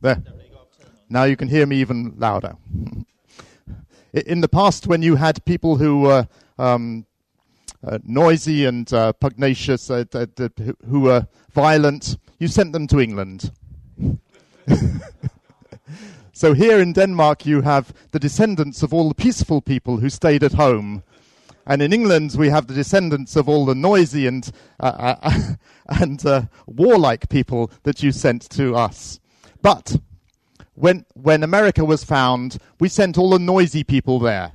There. Now you can hear me even louder. In the past, when you had people who were um, uh, noisy and uh, pugnacious, uh, who were violent, you sent them to England. so here in Denmark, you have the descendants of all the peaceful people who stayed at home. And in England, we have the descendants of all the noisy and, uh, uh, and uh, warlike people that you sent to us. But when, when America was found, we sent all the noisy people there.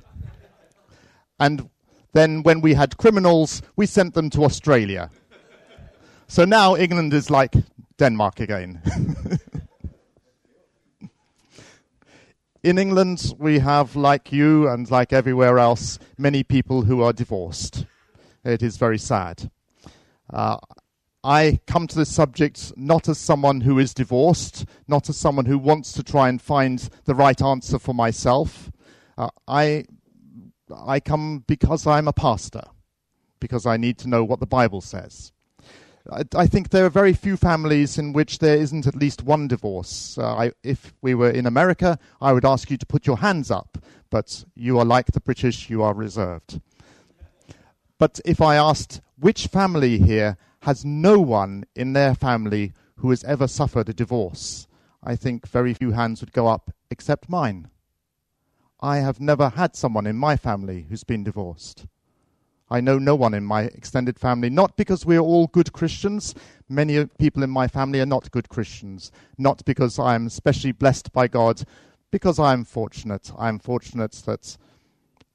And then when we had criminals, we sent them to Australia. So now England is like Denmark again. In England, we have, like you and like everywhere else, many people who are divorced. It is very sad. Uh, I come to this subject not as someone who is divorced, not as someone who wants to try and find the right answer for myself. Uh, I, I come because I'm a pastor, because I need to know what the Bible says. I, think there are very few families in which there isn't at least one divorce. Uh, I, if we were in America, I would ask you to put your hands up, but you are like the British, you are reserved. But if I asked which family here has no one in their family who has ever suffered a divorce. I think very few hands would go up except mine. I have never had someone in my family who's been divorced. I know no one in my extended family, not because we're all good Christians. Many people in my family are not good Christians. Not because I'm especially blessed by God, because I'm fortunate. I'm fortunate that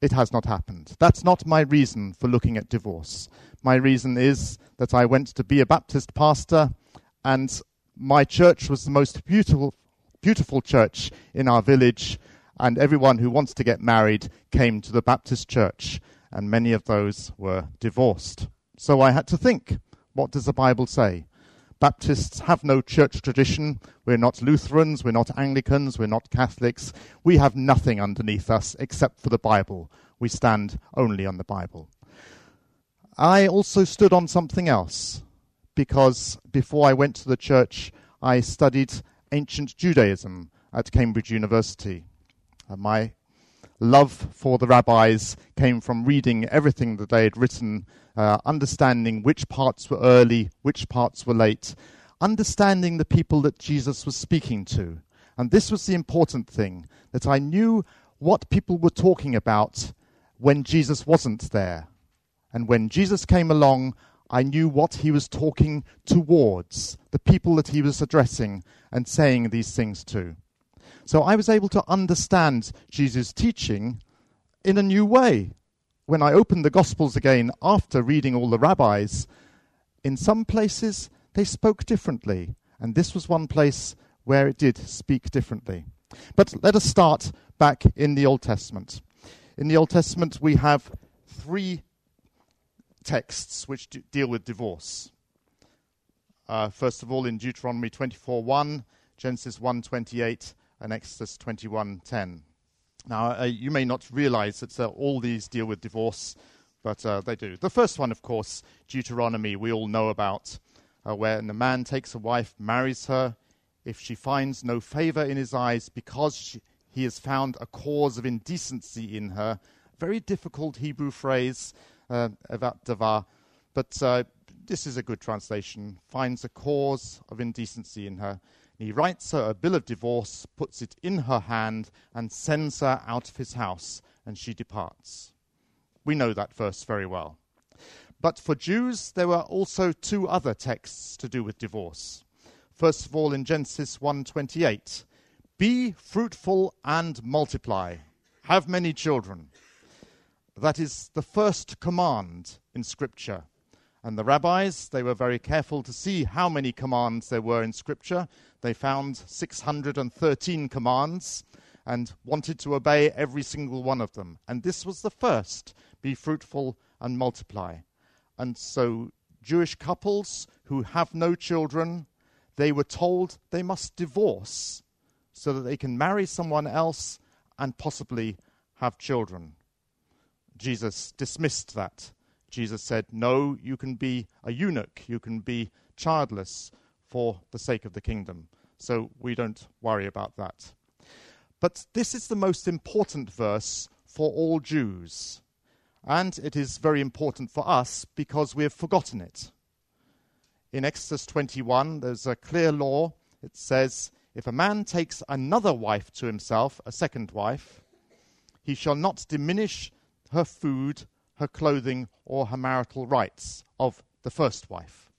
it has not happened. That's not my reason for looking at divorce. My reason is that I went to be a Baptist pastor, and my church was the most beautiful, beautiful church in our village, and everyone who wants to get married came to the Baptist church, and many of those were divorced. So I had to think, what does the Bible say? Baptists have no church tradition. We're not Lutherans, we're not Anglicans, we're not Catholics. We have nothing underneath us except for the Bible. We stand only on the Bible. I also stood on something else because before I went to the church, I studied ancient Judaism at Cambridge University. Uh, my love for the rabbis came from reading everything that they had written uh, understanding which parts were early, which parts were late, understanding the people that Jesus was speaking to. And this was the important thing that I knew what people were talking about when Jesus wasn't there. And when Jesus came along, I knew what he was talking towards, the people that he was addressing and saying these things to. So I was able to understand Jesus' teaching in a new way when I opened the Gospels again after reading all the rabbis, in some places they spoke differently. And this was one place where it did speak differently. But let us start back in the Old Testament. In the Old Testament, we have three texts which deal with divorce. Uh, first of all, in Deuteronomy 24:1, Genesis 1:28, and Exodus 21:10. Now, uh, you may not realize that uh, all these deal with divorce, but uh, they do. The first one, of course, Deuteronomy, we all know about, uh, where the man takes a wife, marries her. If she finds no favor in his eyes because she, he has found a cause of indecency in her, very difficult Hebrew phrase, uh, about davar, but uh, this is a good translation, finds a cause of indecency in her. He writes her a bill of divorce, puts it in her hand, and sends her out of his house, and she departs. We know that verse very well. But for Jews, there were also two other texts to do with divorce. First of all, in Genesis 1:28, "Be fruitful and multiply, have many children." That is the first command in Scripture. And the rabbis, they were very careful to see how many commands there were in Scripture they found 613 commands and wanted to obey every single one of them. And this was the first be fruitful and multiply. And so, Jewish couples who have no children, they were told they must divorce so that they can marry someone else and possibly have children. Jesus dismissed that. Jesus said, No, you can be a eunuch, you can be childless for the sake of the kingdom. So we don't worry about that. But this is the most important verse for all Jews. And it is very important for us because we have forgotten it. In Exodus 21, there's a clear law. It says, If a man takes another wife to himself, a second wife, he shall not diminish her food, her clothing, or her marital rights of the first wife.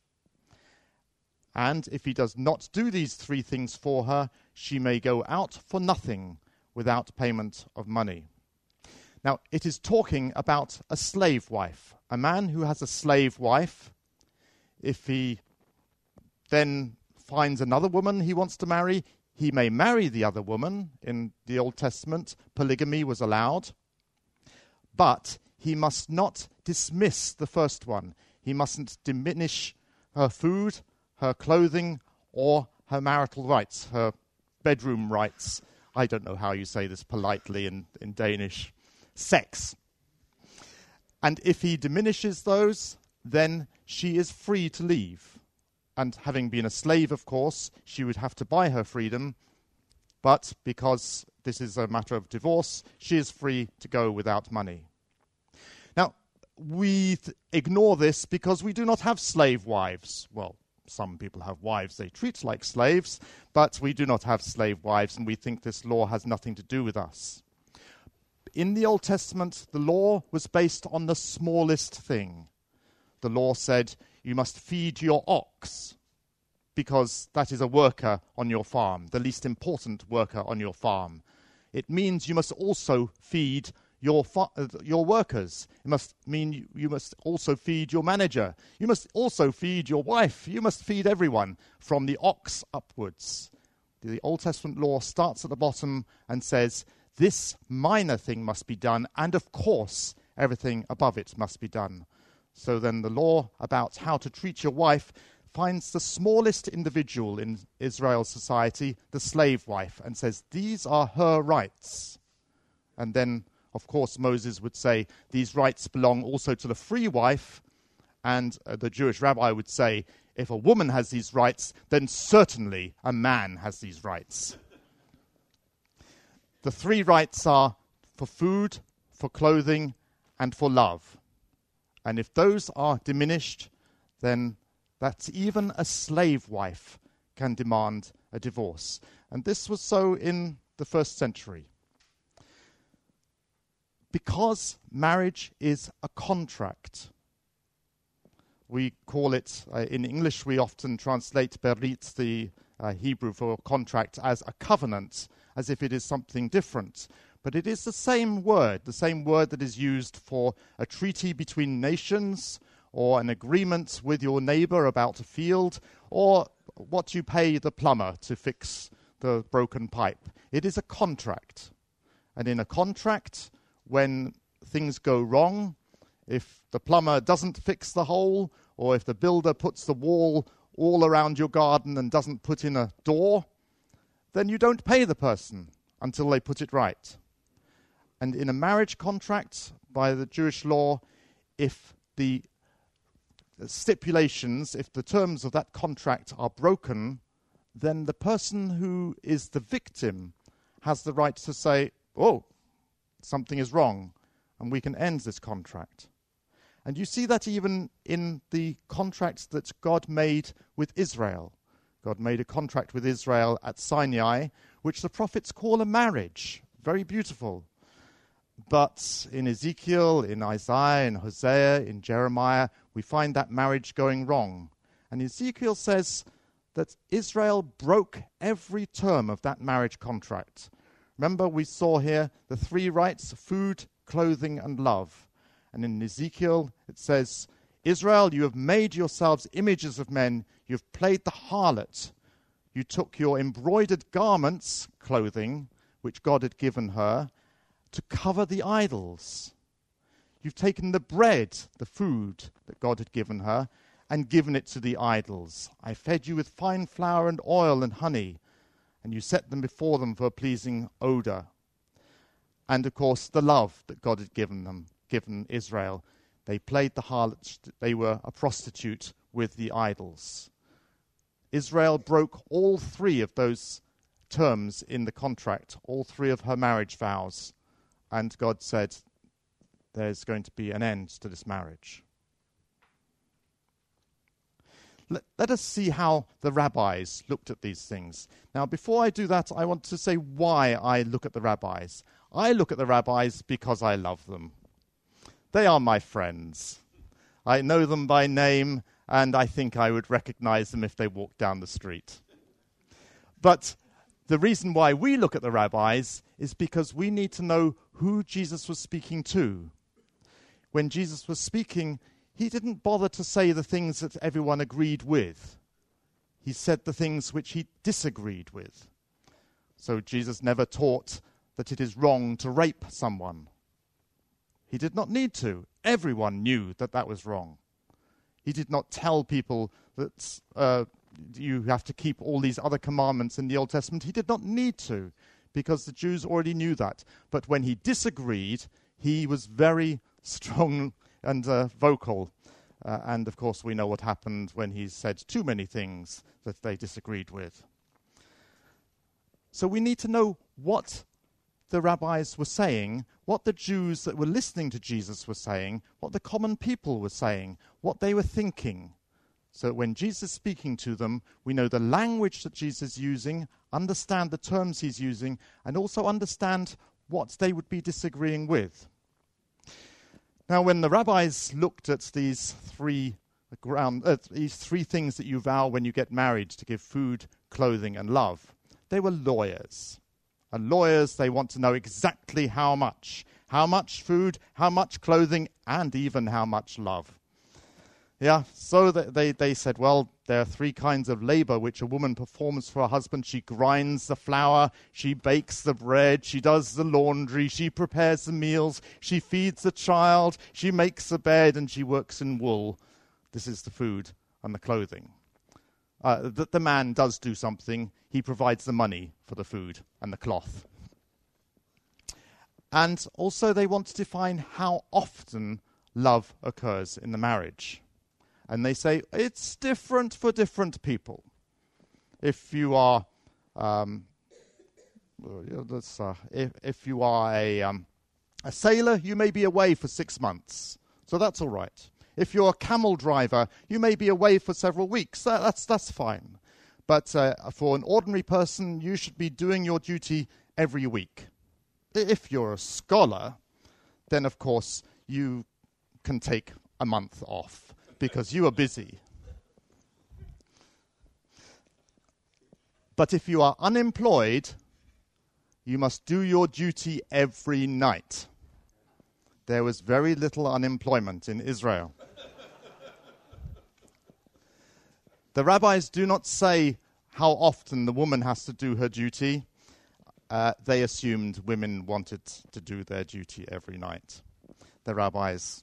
And if he does not do these three things for her, she may go out for nothing without payment of money. Now, it is talking about a slave wife. A man who has a slave wife, if he then finds another woman he wants to marry, he may marry the other woman. In the Old Testament, polygamy was allowed. But he must not dismiss the first one. He mustn't diminish her food, her clothing, or her marital rights, her bedroom rights. I don't know how you say this politely in, in Danish. Sex. And if he diminishes those, then she is free to leave. And having been a slave, of course, she would have to buy her freedom. But because this is a matter of divorce, she is free to go without money. Now, we th- ignore this because we do not have slave wives. Well, some people have wives they treat like slaves, but we do not have slave wives, and we think this law has nothing to do with us. In the Old Testament, the law was based on the smallest thing. The law said, You must feed your ox, because that is a worker on your farm, the least important worker on your farm. It means you must also feed your, fa- uh, your workers. It must mean you, you must also feed your manager. You must also feed your wife. You must feed everyone from the ox upwards. The Old Testament law starts at the bottom and says, This minor thing must be done, and of course, everything above it must be done. So then, the law about how to treat your wife finds the smallest individual in Israel's society, the slave wife, and says, These are her rights. And then of course, Moses would say these rights belong also to the free wife, and uh, the Jewish rabbi would say if a woman has these rights, then certainly a man has these rights. the three rights are for food, for clothing, and for love. And if those are diminished, then that's even a slave wife can demand a divorce. And this was so in the first century because marriage is a contract. We call it, uh, in English, we often translate berit, the uh, Hebrew for contract, as a covenant, as if it is something different. But it is the same word, the same word that is used for a treaty between nations, or an agreement with your neighbor about a field, or what you pay the plumber to fix the broken pipe. It is a contract. And in a contract, when things go wrong, if the plumber doesn't fix the hole, or if the builder puts the wall all around your garden and doesn't put in a door, then you don't pay the person until they put it right. And in a marriage contract, by the Jewish law, if the stipulations, if the terms of that contract are broken, then the person who is the victim has the right to say, Oh, something is wrong and we can end this contract. And you see that even in the contracts that God made with Israel. God made a contract with Israel at Sinai, which the prophets call a marriage. Very beautiful. But in Ezekiel, in Isaiah, in Hosea, in Jeremiah, we find that marriage going wrong. And Ezekiel says that Israel broke every term of that marriage contract. Remember, we saw here the three rights food, clothing, and love. And in Ezekiel, it says, Israel, you have made yourselves images of men. You've played the harlot. You took your embroidered garments, clothing, which God had given her, to cover the idols. You've taken the bread, the food that God had given her, and given it to the idols. I fed you with fine flour and oil and honey and you set them before them for a pleasing odor. And of course, the love that God had given them, given Israel. They played the harlot, they were a prostitute with the idols. Israel broke all three of those terms in the contract, all three of her marriage vows. And God said, There's going to be an end to this marriage. Let, let, us see how the rabbis looked at these things. Now, before I do that, I want to say why I look at the rabbis. I look at the rabbis because I love them. They are my friends. I know them by name, and I think I would recognize them if they walked down the street. But the reason why we look at the rabbis is because we need to know who Jesus was speaking to. When Jesus was speaking, he didn't bother to say the things that everyone agreed with. He said the things which he disagreed with. So Jesus never taught that it is wrong to rape someone. He did not need to. Everyone knew that that was wrong. He did not tell people that uh, you have to keep all these other commandments in the Old Testament. He did not need to, because the Jews already knew that. But when he disagreed, he was very strong and uh, vocal. Uh, and of course, we know what happened when he said too many things that they disagreed with. So we need to know what the rabbis were saying, what the Jews that were listening to Jesus were saying, what the common people were saying, what they were thinking. So when Jesus is speaking to them, we know the language that Jesus is using, understand the terms he's using, and also understand what they would be disagreeing with. Now, when the rabbis looked at these three ground, uh, these three things that you vow when you get married to give food, clothing, and love, they were lawyers. And lawyers, they want to know exactly how much. How much food, how much clothing, and even how much love. Yeah, so they, they said, well, there are three kinds of labor which a woman performs for her husband. She grinds the flour, she bakes the bread, she does the laundry, she prepares the meals, she feeds the child, she makes the bed, and she works in wool. This is the food and the clothing. Uh, that the man does do something, he provides the money for the food and the cloth. And also, they want to define how often love occurs in the marriage. And they say it's different for different people. If you are, um, uh, if, if, you are a, um, a sailor, you may be away for six months. So that's all right. If you're a camel driver, you may be away for several weeks. That, that's, that's fine. But uh, for an ordinary person, you should be doing your duty every week. If you're a scholar, then of course you can take a month off because you are busy. But if you are unemployed, you must do your duty every night. There was very little unemployment in Israel. The rabbis do not say how often the woman has to do her duty. Uh, they assumed women wanted to do their duty every night. The rabbis,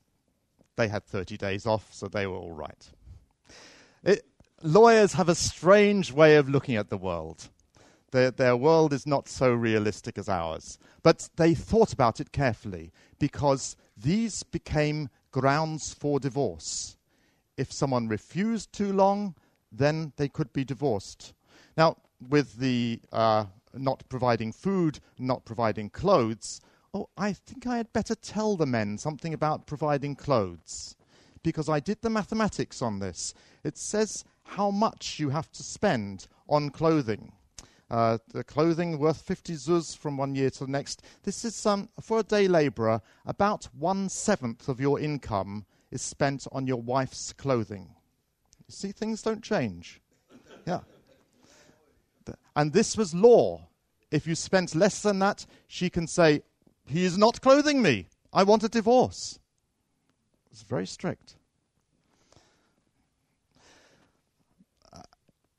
they had 30 days off, so they were all right. It, lawyers have a strange way of looking at the world. Their, their world is not so realistic as ours. But they thought about it carefully because these became grounds for divorce. If someone refused too long, then they could be divorced. Now, with the uh, not providing food, not providing clothes, oh, I think I had better tell the men something about providing clothes. Because I did the mathematics on this. It says how much you have to spend on clothing. Uh, the clothing worth 50 zuz from one year to the next. This is, um, for a day labourer, about one seventh of your income is spent on your wife's clothing. You see, things don't change. Yeah. And this was law. If you spent less than that, she can say, He is not clothing me. I want a divorce. It's very strict. Uh,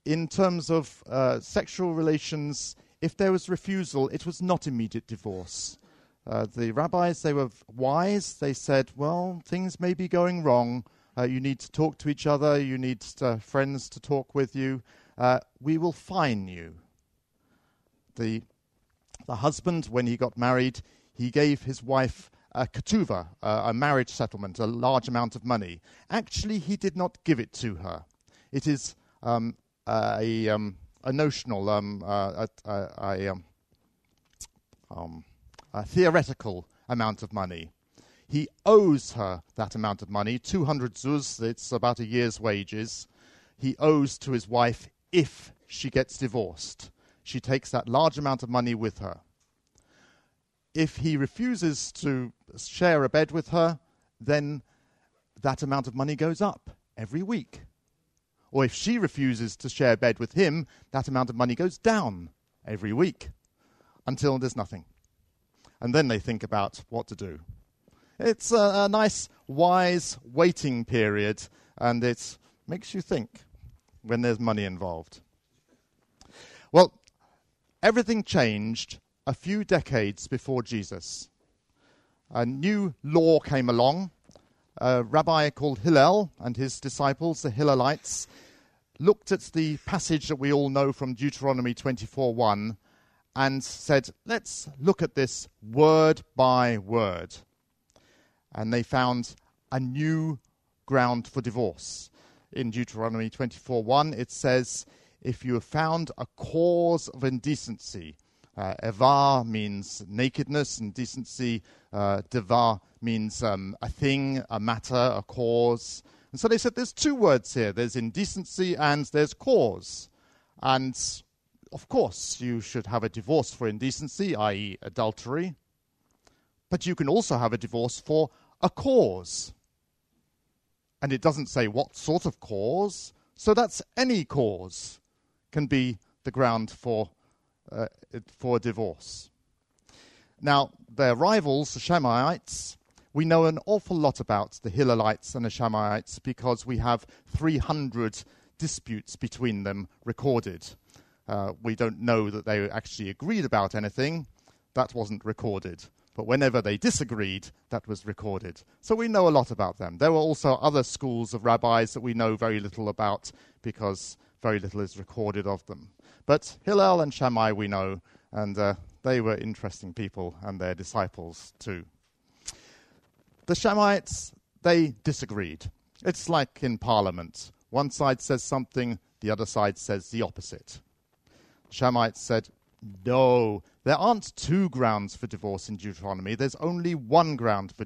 in terms of uh, sexual relations, if there was refusal, it was not immediate divorce. Uh, the rabbis, they were wise. They said, well, things may be going wrong. Uh, you need to talk to each other. You need uh, friends to talk with you. Uh, we will fine you. The, the husband, when he got married, he gave his wife a ketuvah, a marriage settlement, a large amount of money. Actually, he did not give it to her. It is um, a, um, a notional, um, uh, a, a, um, um, a theoretical amount of money. He owes her that amount of money, 200 zuz, it's about a year's wages. He owes to his wife if she gets divorced. She takes that large amount of money with her. If he refuses to share a bed with her, then that amount of money goes up every week. Or if she refuses to share a bed with him, that amount of money goes down every week until there's nothing. And then they think about what to do. It's a, a nice, wise waiting period, and it makes you think when there's money involved. Well, everything changed a few decades before Jesus. A new law came along. A rabbi called Hillel and his disciples, the Hillelites, looked at the passage that we all know from Deuteronomy 24:1 and said, "Let's look at this word by word." and they found a new ground for divorce. In Deuteronomy 24:1, it says, "If you have found a cause of indecency." Uh, ervah means nakedness, and decency. Uh, davar means um, a thing, a matter, a cause. And so they said there's two words here there's indecency and there's cause. And of course, you should have a divorce for indecency, i.e., adultery. But you can also have a divorce for a cause. And it doesn't say what sort of cause, so that's any cause can be the ground for, uh, for divorce. Now, their rivals, the Shammaites, we know an awful lot about the Hillelites and the Shammaites because we have 300 disputes between them recorded. Uh, we don't know that they actually agreed about anything. That wasn't recorded. But whenever they disagreed, that was recorded. So we know a lot about them. There were also other schools of rabbis that we know very little about because very little is recorded of them. But Hillel and Shammai we know, and uh, they were interesting people and their disciples too. The Shammaites, they disagreed. It's like in Parliament. One side says something, the other side says the opposite. Shammaites said, no, there aren't two grounds for divorce in Deuteronomy. There's only one ground for,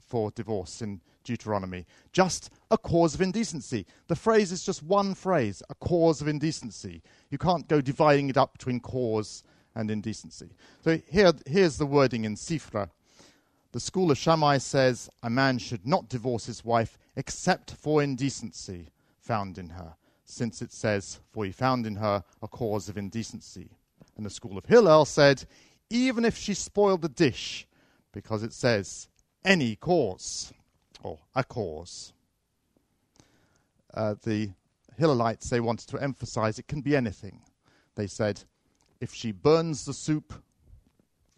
for divorce in Deuteronomy. Just a cause of indecency. The phrase is just one phrase, a cause of indecency. You can't go dividing it up between cause and indecency. So here, here's the wording in Sifra. The school of Shammai says a man should not divorce his wife except for indecency found in her, since it says, For he found in her a cause of indecency the school of Hillel said, even if she spoiled the dish, because it says any cause or a cause. Uh, the Hillelites, they wanted to emphasize it can be anything. They said, if she burns the soup,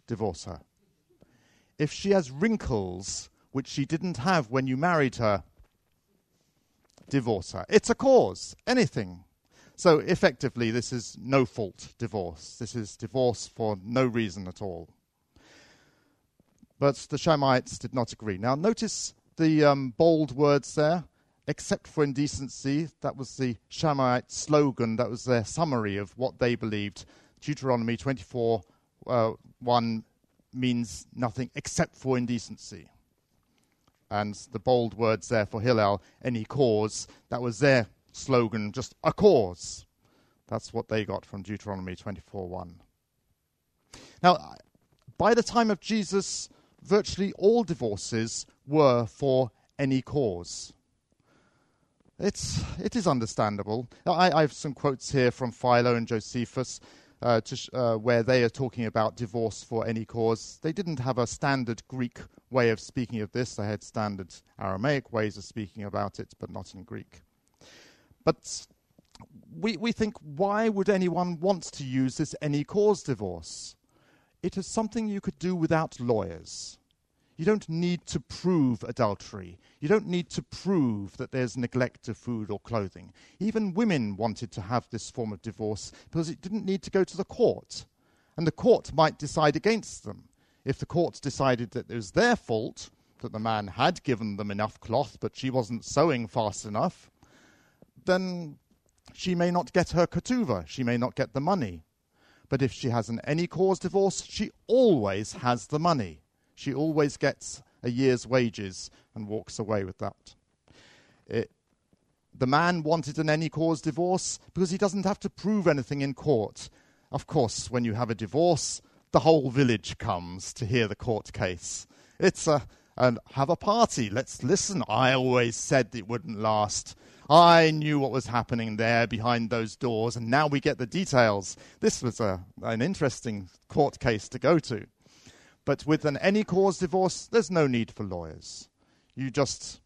divorce her. If she has wrinkles which she didn't have when you married her, divorce her. It's a cause, anything. So effectively, this is no fault divorce. This is divorce for no reason at all. But the Shammaites did not agree. Now, notice the um, bold words there. Except for indecency, that was the Shammaite slogan, that was their summary of what they believed. Deuteronomy 24 uh, 1 means nothing except for indecency. And the bold words there for Hillel, any cause, that was their slogan, just a cause. That's what they got from Deuteronomy 24:1. Now, by the time of Jesus, virtually all divorces were for any cause. It's, it is understandable. I, I have some quotes here from Philo and Josephus uh, sh- uh, where they are talking about divorce for any cause. They didn't have a standard Greek way of speaking of this. They had standard Aramaic ways of speaking about it, but not in Greek. But we, we think, why would anyone want to use this any cause divorce? It is something you could do without lawyers. You don't need to prove adultery. You don't need to prove that there's neglect of food or clothing. Even women wanted to have this form of divorce because it didn't need to go to the court. And the court might decide against them. If the court decided that it was their fault, that the man had given them enough cloth but she wasn't sewing fast enough, then she may not get her ketuvah, she may not get the money. But if she has an any cause divorce, she always has the money. She always gets a year's wages and walks away with that. It, the man wanted an any cause divorce because he doesn't have to prove anything in court. Of course, when you have a divorce, the whole village comes to hear the court case. It's a and have a party. Let's listen. I always said it wouldn't last. I knew what was happening there behind those doors, and now we get the details. This was a, an interesting court case to go to. But with an any cause divorce, there's no need for lawyers. You just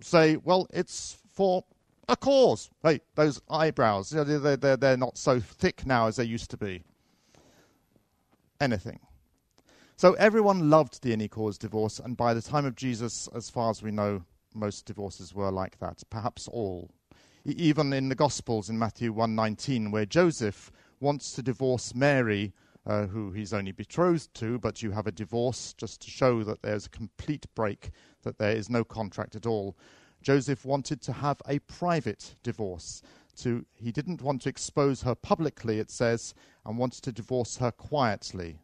say, well, it's for a cause. Hey, those eyebrows, they're, they're, they're not so thick now as they used to be. Anything. So everyone loved the any cause divorce, and by the time of Jesus, as far as we know, most divorces were like that, perhaps all. even in the Gospels in Matthew 1:19, where Joseph wants to divorce Mary, uh, who he's only betrothed to, but you have a divorce just to show that there's a complete break, that there is no contract at all. Joseph wanted to have a private divorce. To, he didn't want to expose her publicly, it says, and wanted to divorce her quietly.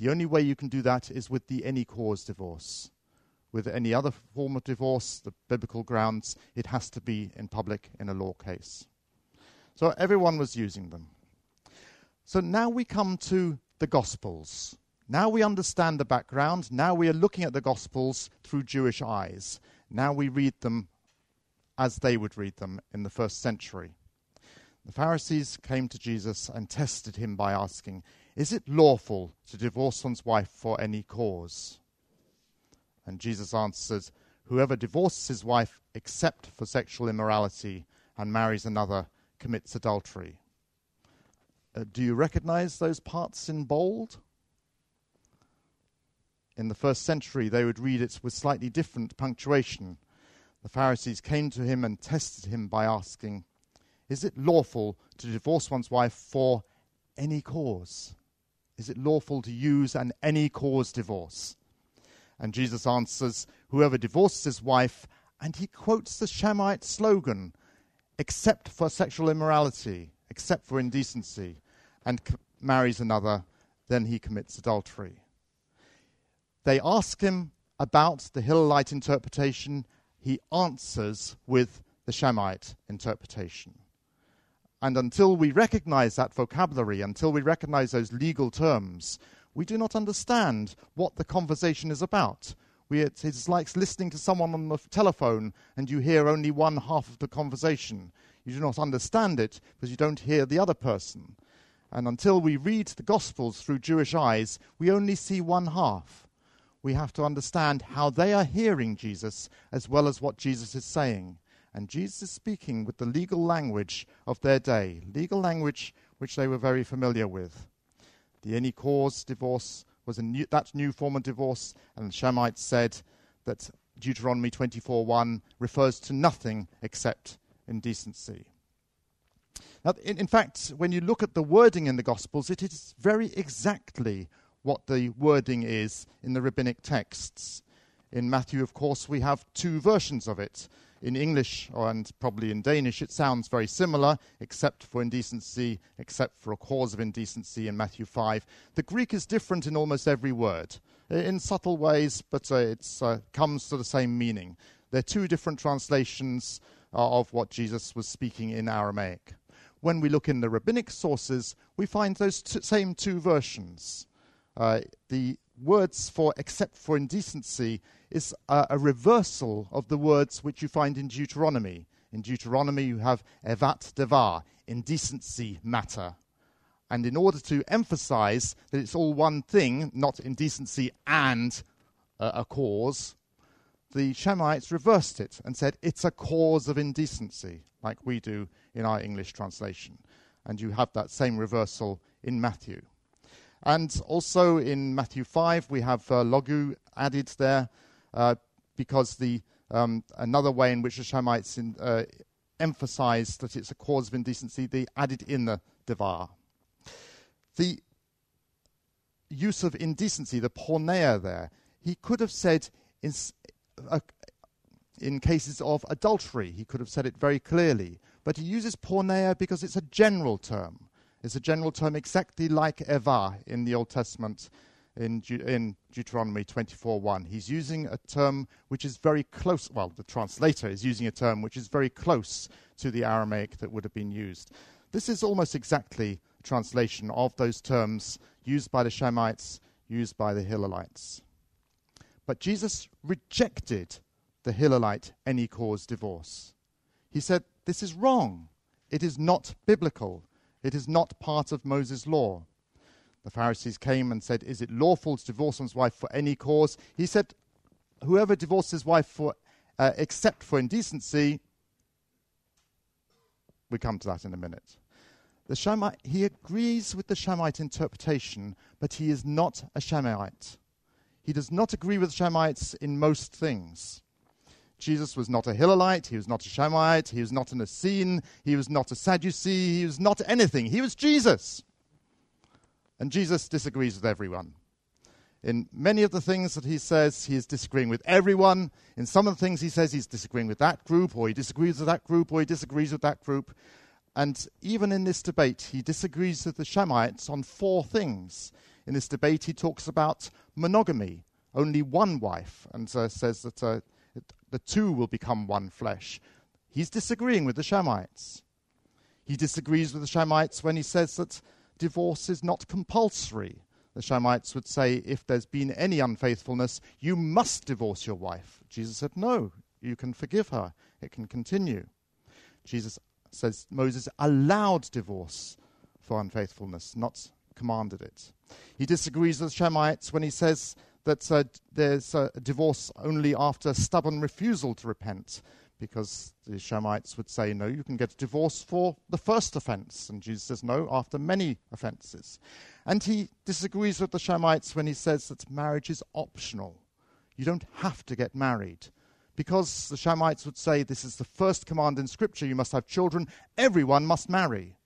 The only way you can do that is with the any cause divorce with any other form of divorce, the biblical grounds, it has to be in public in a law case. So everyone was using them. So now we come to the Gospels. Now we understand the background. Now we are looking at the Gospels through Jewish eyes. Now we read them as they would read them in the first century. The Pharisees came to Jesus and tested him by asking, Is it lawful to divorce one's wife for any cause? And Jesus answers, Whoever divorces his wife except for sexual immorality and marries another commits adultery. Uh, do you recognize those parts in bold? In the first century, they would read it with slightly different punctuation. The Pharisees came to him and tested him by asking, Is it lawful to divorce one's wife for any cause? Is it lawful to use an any cause divorce? And Jesus answers, Whoever divorces his wife, and he quotes the Shammaite slogan, except for sexual immorality, except for indecency, and c- marries another, then he commits adultery. They ask him about the Hillelite interpretation. He answers with the Shammaite interpretation. And until we recognize that vocabulary, until we recognize those legal terms, we do not understand what the conversation is about. We, it's like listening to someone on the telephone and you hear only one half of the conversation. You do not understand it because you don't hear the other person. And until we read the Gospels through Jewish eyes, we only see one half. We have to understand how they are hearing Jesus as well as what Jesus is saying. And Jesus is speaking with the legal language of their day, legal language which they were very familiar with. The any cause divorce was a new, that new form of divorce, and the Shammaites said that Deuteronomy 24:1 refers to nothing except indecency. Now, in, in fact, when you look at the wording in the Gospels, it is very exactly what the wording is in the rabbinic texts. In Matthew, of course, we have two versions of it in English and probably in Danish, it sounds very similar, except for indecency, except for a cause of indecency in Matthew 5. The Greek is different in almost every word, in subtle ways, but uh, it uh, comes to the same meaning. They're two different translations uh, of what Jesus was speaking in Aramaic. When we look in the rabbinic sources, we find those t- same two versions. Uh, the words for except for indecency is a, a, reversal of the words which you find in Deuteronomy. In Deuteronomy, you have ervat davar, indecency matter. And in order to emphasize that it's all one thing, not indecency and uh, a cause, the Shammaites reversed it and said it's a cause of indecency, like we do in our English translation. And you have that same reversal in Matthew. And also in Matthew 5, we have uh, logou added there uh, because the um, another way in which the Shammaites in, uh, emphasize that it's a cause of indecency, they added in the devar. The use of indecency, the porneia there, he could have said in, uh, in cases of adultery, he could have said it very clearly. but he uses porneia because it's a general term. It's a general term exactly like ervah in the Old Testament in, De- in Deuteronomy 24:1. He's using a term which is very close. Well, the translator is using a term which is very close to the Aramaic that would have been used. This is almost exactly a translation of those terms used by the Shammaites, used by the Hillelites. But Jesus rejected the Hillelite any cause divorce. He said, This is wrong. It is not biblical. It is not part of Moses' law. The Pharisees came and said, Is it lawful to divorce one's wife for any cause? He said, Whoever divorces his wife for, uh, except for indecency, we come to that in a minute. The Shammaite, he agrees with the Shammaite interpretation, but he is not a Shammaite. He does not agree with the Shammaites in most things. Jesus was not a Hillelite, he was not a Shammaite, he was not an Essene, he was not a Sadducee, he was not anything. He was Jesus. And Jesus disagrees with everyone. In many of the things that he says, he is disagreeing with everyone. In some of the things he says, he's disagreeing with that group, or he disagrees with that group, or he disagrees with that group. And even in this debate, he disagrees with the Shammaites on four things. In this debate, he talks about monogamy, only one wife, and uh, says that uh, the two will become one flesh. He's disagreeing with the Shammaites. He disagrees with the Shammaites when he says that divorce is not compulsory. The Shammaites would say, if there's been any unfaithfulness, you must divorce your wife. Jesus said, no, you can forgive her. It can continue. Jesus says Moses allowed divorce for unfaithfulness, not commanded it. He disagrees with the Shammaites when he says that uh, there's a divorce only after stubborn refusal to repent because the Shammaites would say, no, you can get a divorce for the first offense. And Jesus says, no, after many offenses. And he disagrees with the Shammaites when he says that marriage is optional. You don't have to get married. Because the Shammaites would say, this is the first command in Scripture, you must have children, everyone must marry.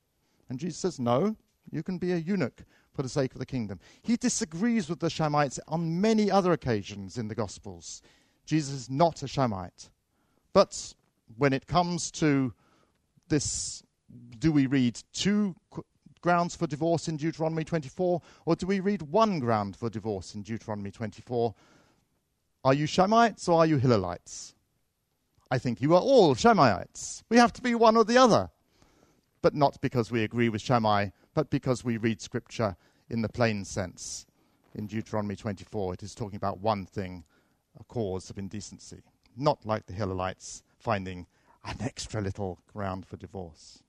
And Jesus says, no, you can be a eunuch for the sake of the kingdom. He disagrees with the Shammaites on many other occasions in the Gospels. Jesus is not a Shammaite. But when it comes to this, do we read two grounds for divorce in Deuteronomy 24, or do we read one ground for divorce in Deuteronomy 24? Are you Shammaites or are you Hillelites? I think you are all Shammaites. We have to be one or the other. But not because we agree with Shammai, but because we read Scripture in the plain sense. In Deuteronomy 24, it is talking about one thing, a cause of indecency not like the Hillelites finding an extra little ground for divorce.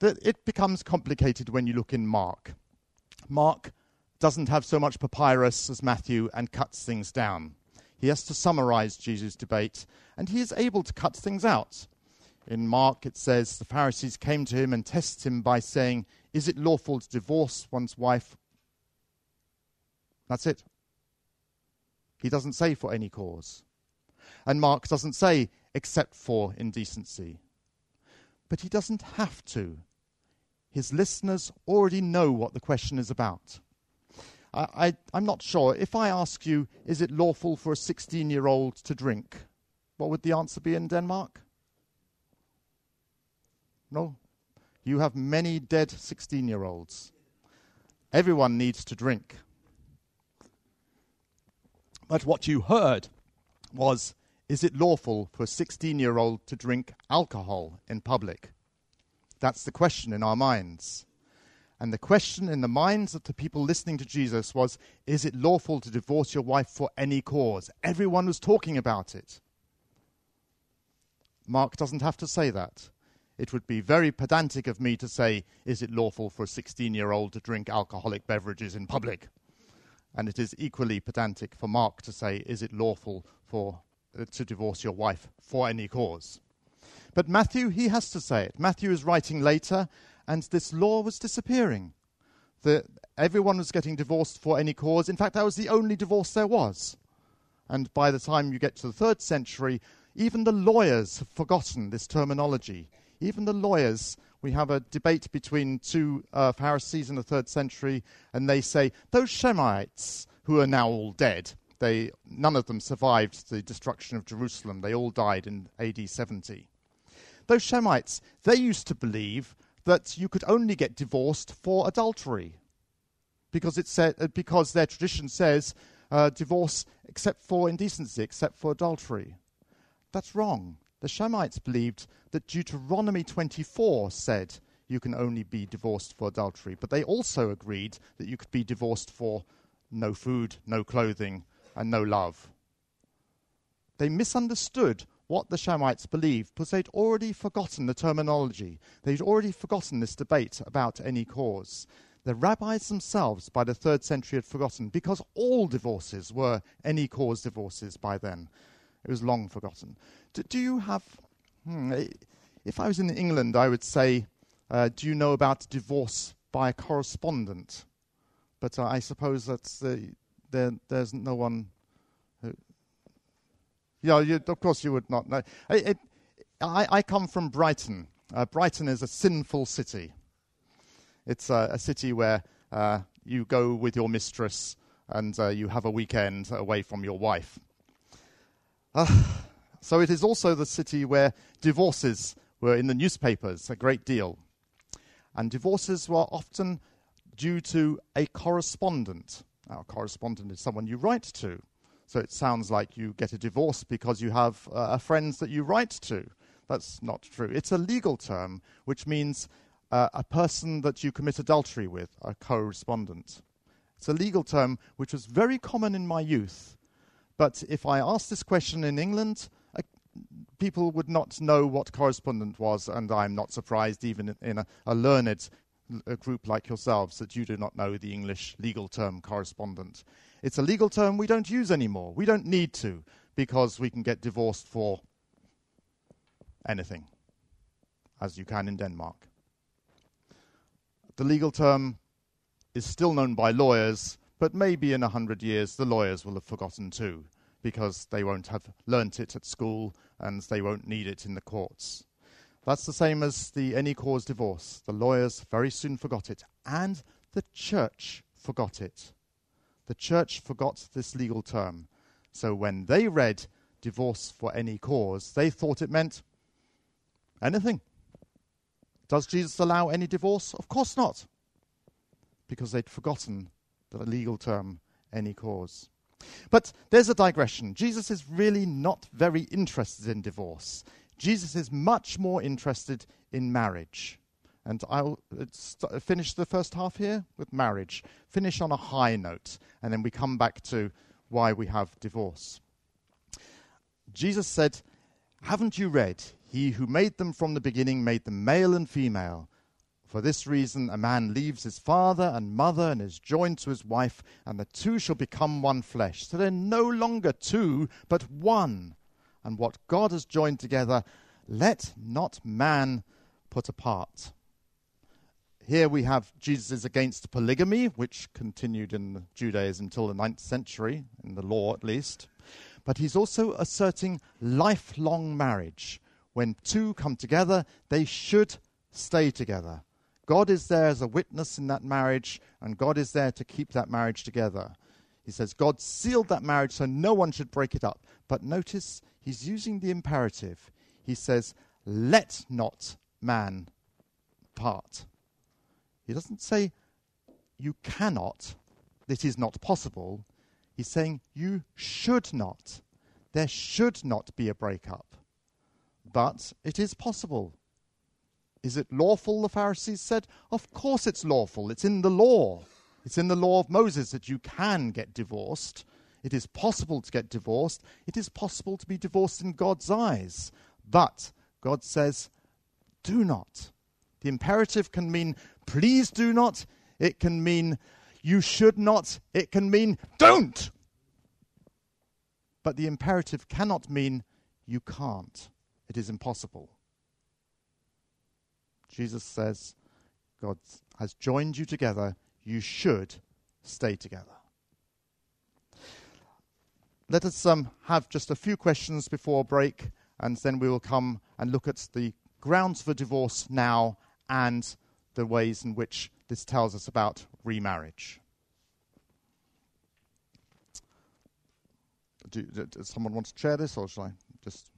it becomes complicated when you look in Mark. Mark doesn't have so much papyrus as Matthew and cuts things down. He has to summarize Jesus' debate, and he is able to cut things out. In Mark, it says the Pharisees came to him and tested him by saying, Is it lawful to divorce one's wife? That's it. He doesn't say for any cause. And Mark doesn't say except for indecency. But he doesn't have to. His listeners already know what the question is about. I, am not sure. If I ask you, is it lawful for a 16 year old to drink? What would the answer be in Denmark? No. You have many dead 16 year olds. Everyone needs to drink. But what you heard was Is it lawful for a 16 year old to drink alcohol in public? That's the question in our minds. And the question in the minds of the people listening to Jesus was Is it lawful to divorce your wife for any cause? Everyone was talking about it. Mark doesn't have to say that. It would be very pedantic of me to say, Is it lawful for a 16 year old to drink alcoholic beverages in public? And it is equally pedantic for Mark to say, is it lawful for, uh, to divorce your wife for any cause? But Matthew, he has to say it. Matthew is writing later, and this law was disappearing. The, everyone was getting divorced for any cause. In fact, that was the only divorce there was. And by the time you get to the third century, even the lawyers have forgotten this terminology. Even the lawyers we have a debate between two uh, Pharisees in the third century, and they say, those Shammaites who are now all dead, they, none of them survived the destruction of Jerusalem. They all died in AD 70. those Shammaites, they used to believe that you could only get divorced for adultery because, it said, uh, because their tradition says uh, divorce except for indecency, except for adultery. That's wrong. The Shammaites believed that Deuteronomy 24 said you can only be divorced for adultery, but they also agreed that you could be divorced for no food, no clothing, and no love. They misunderstood what the Shammaites believed because they'd already forgotten the terminology. They'd already forgotten this debate about any cause. The rabbis themselves, by the third century, had forgotten because all divorces were any cause divorces by then. It was long forgotten. Do, do you have. Hmm, if I was in England, I would say, uh, Do you know about divorce by correspondent? But uh, I suppose that's there, there's no one Who, yeah, you, of course you would not know. It, I, I, come from Brighton. Uh, Brighton is a sinful city. It's uh, a city where uh, you go with your mistress and uh, you have a weekend away from your wife. Uh, so it is also the city where divorces were in the newspapers a great deal. And divorces were often due to a correspondent. Now, a correspondent is someone you write to. So it sounds like you get a divorce because you have uh, friends that you write to. That's not true. It's a legal term, which means uh, a person that you commit adultery with, a correspondent. It's a legal term which was very common in my youth. But if I asked this question in England, people would not know what correspondent was, and I'm not surprised, even in, in a, a learned a group like yourselves, that you do not know the English legal term correspondent. It's a legal term we don't use anymore. We don't need to because we can get divorced for anything, as you can in Denmark. The legal term is still known by lawyers, but maybe in a hundred years the lawyers will have forgotten too, because they won't have learnt it at school and they won't need it in the courts. That's the same as the any cause divorce. The lawyers very soon forgot it, and the church forgot it. The church forgot this legal term. So when they read divorce for any cause, they thought it meant anything. Does Jesus allow any divorce? Of course not. Because they'd forgotten the legal term any cause. But there's a digression. Jesus is really not very interested in divorce. Jesus is much more interested in marriage. And I'll st- finish the first half here with marriage. Finish on a high note, and then we come back to why we have divorce. Jesus said, Haven't you read, He who made them from the beginning made them male and female? For this reason, a man leaves his father and mother and is joined to his wife, and the two shall become one flesh. So they're no longer two, but one. And what God has joined together, let not man put apart. Here we have Jesus is against polygamy, which continued in Judaism until the ninth century, in the law at least. But he's also asserting lifelong marriage. When two come together, they should stay together. God is there as a witness in that marriage, and God is there to keep that marriage together. He says God sealed that marriage so no one should break it up. But notice he's using the imperative. He says, Let not man part. He doesn't say you cannot, this is not possible. He's saying you should not. There should not be a breakup. But it is possible. Is it lawful, the Pharisees said? Of course it's lawful. It's in the law. It's in the law of Moses that you can get divorced. It is possible to get divorced. It is possible to be divorced in God's eyes. But God says, do not. The imperative can mean please do not. It can mean you should not. It can mean don't. But the imperative cannot mean you can't. It is impossible. Jesus says, God has joined you together. You should stay together. Let us um, have just a few questions before break, and then we will come and look at the grounds for divorce now and the ways in which this tells us about remarriage. Do, does someone want to chair this, or shall I just?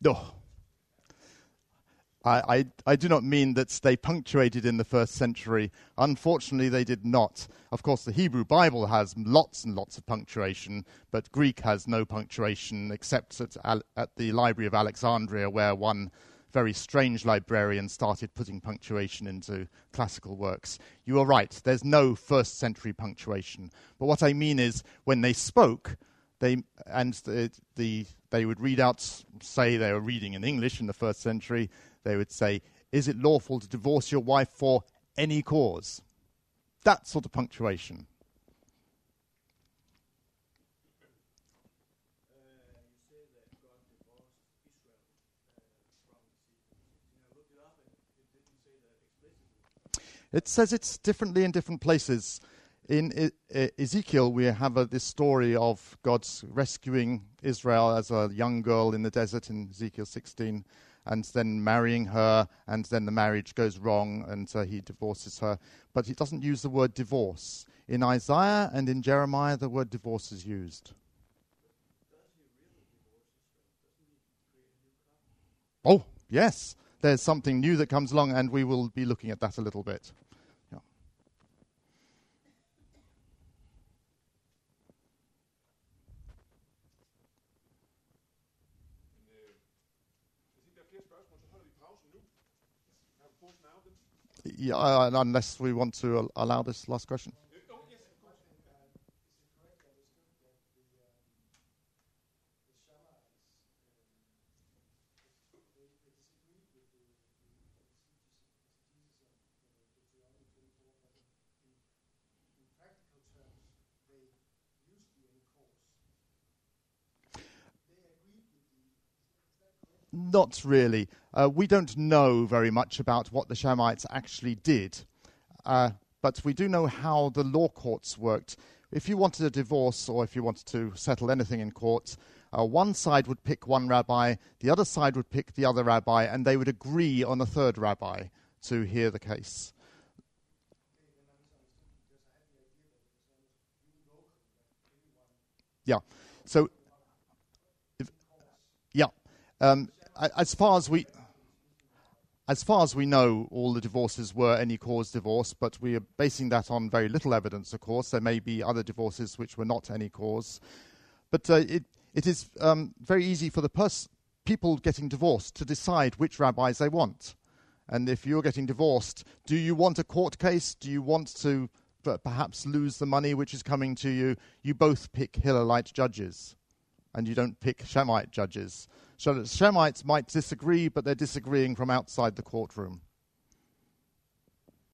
No. I, I, I, do not mean that they punctuated in the first century. Unfortunately, they did not. Of course, the Hebrew Bible has lots and lots of punctuation, but Greek has no punctuation except at, at the Library of Alexandria, where one very strange librarian started putting punctuation into classical works. You are right, there's no first century punctuation. But what I mean is, when they spoke, they and the, the, they would read out, say they were reading in English in the first century, they would say, Is it lawful to divorce your wife for any cause? That sort of punctuation. It says it's differently in different places. In Ezekiel, we have this story of God's rescuing Israel as a young girl in the desert in Ezekiel 16, and then marrying her, and then the marriage goes wrong, and uh, he divorces her. But he doesn't use the word divorce. In Isaiah and in Jeremiah, the word divorce is used. Oh, yes there's something new that comes along, and we will be looking at that a little bit. Yeah, unless we want to allow this last question. Not really. Uh, we don't know very much about what the Shammaites actually did, uh, but we do know how the law courts worked. If you wanted a divorce or if you wanted to settle anything in court, uh, one side would pick one rabbi, the other side would pick the other rabbi, and they would agree on a third rabbi to hear the case. Yeah. So, if, yeah. Um, as far as we as far as we know, all the divorces were any cause divorce, but we are basing that on very little evidence, of course. There may be other divorces which were not any cause. But uh, it, it is um, very easy for the pers- people getting divorced to decide which rabbis they want. And if you're getting divorced, do you want a court case? Do you want to perhaps lose the money which is coming to you? You both pick Hillelite judges, and you don't pick Shammaite judges. So that Shammaites might disagree, but they're disagreeing from outside the courtroom.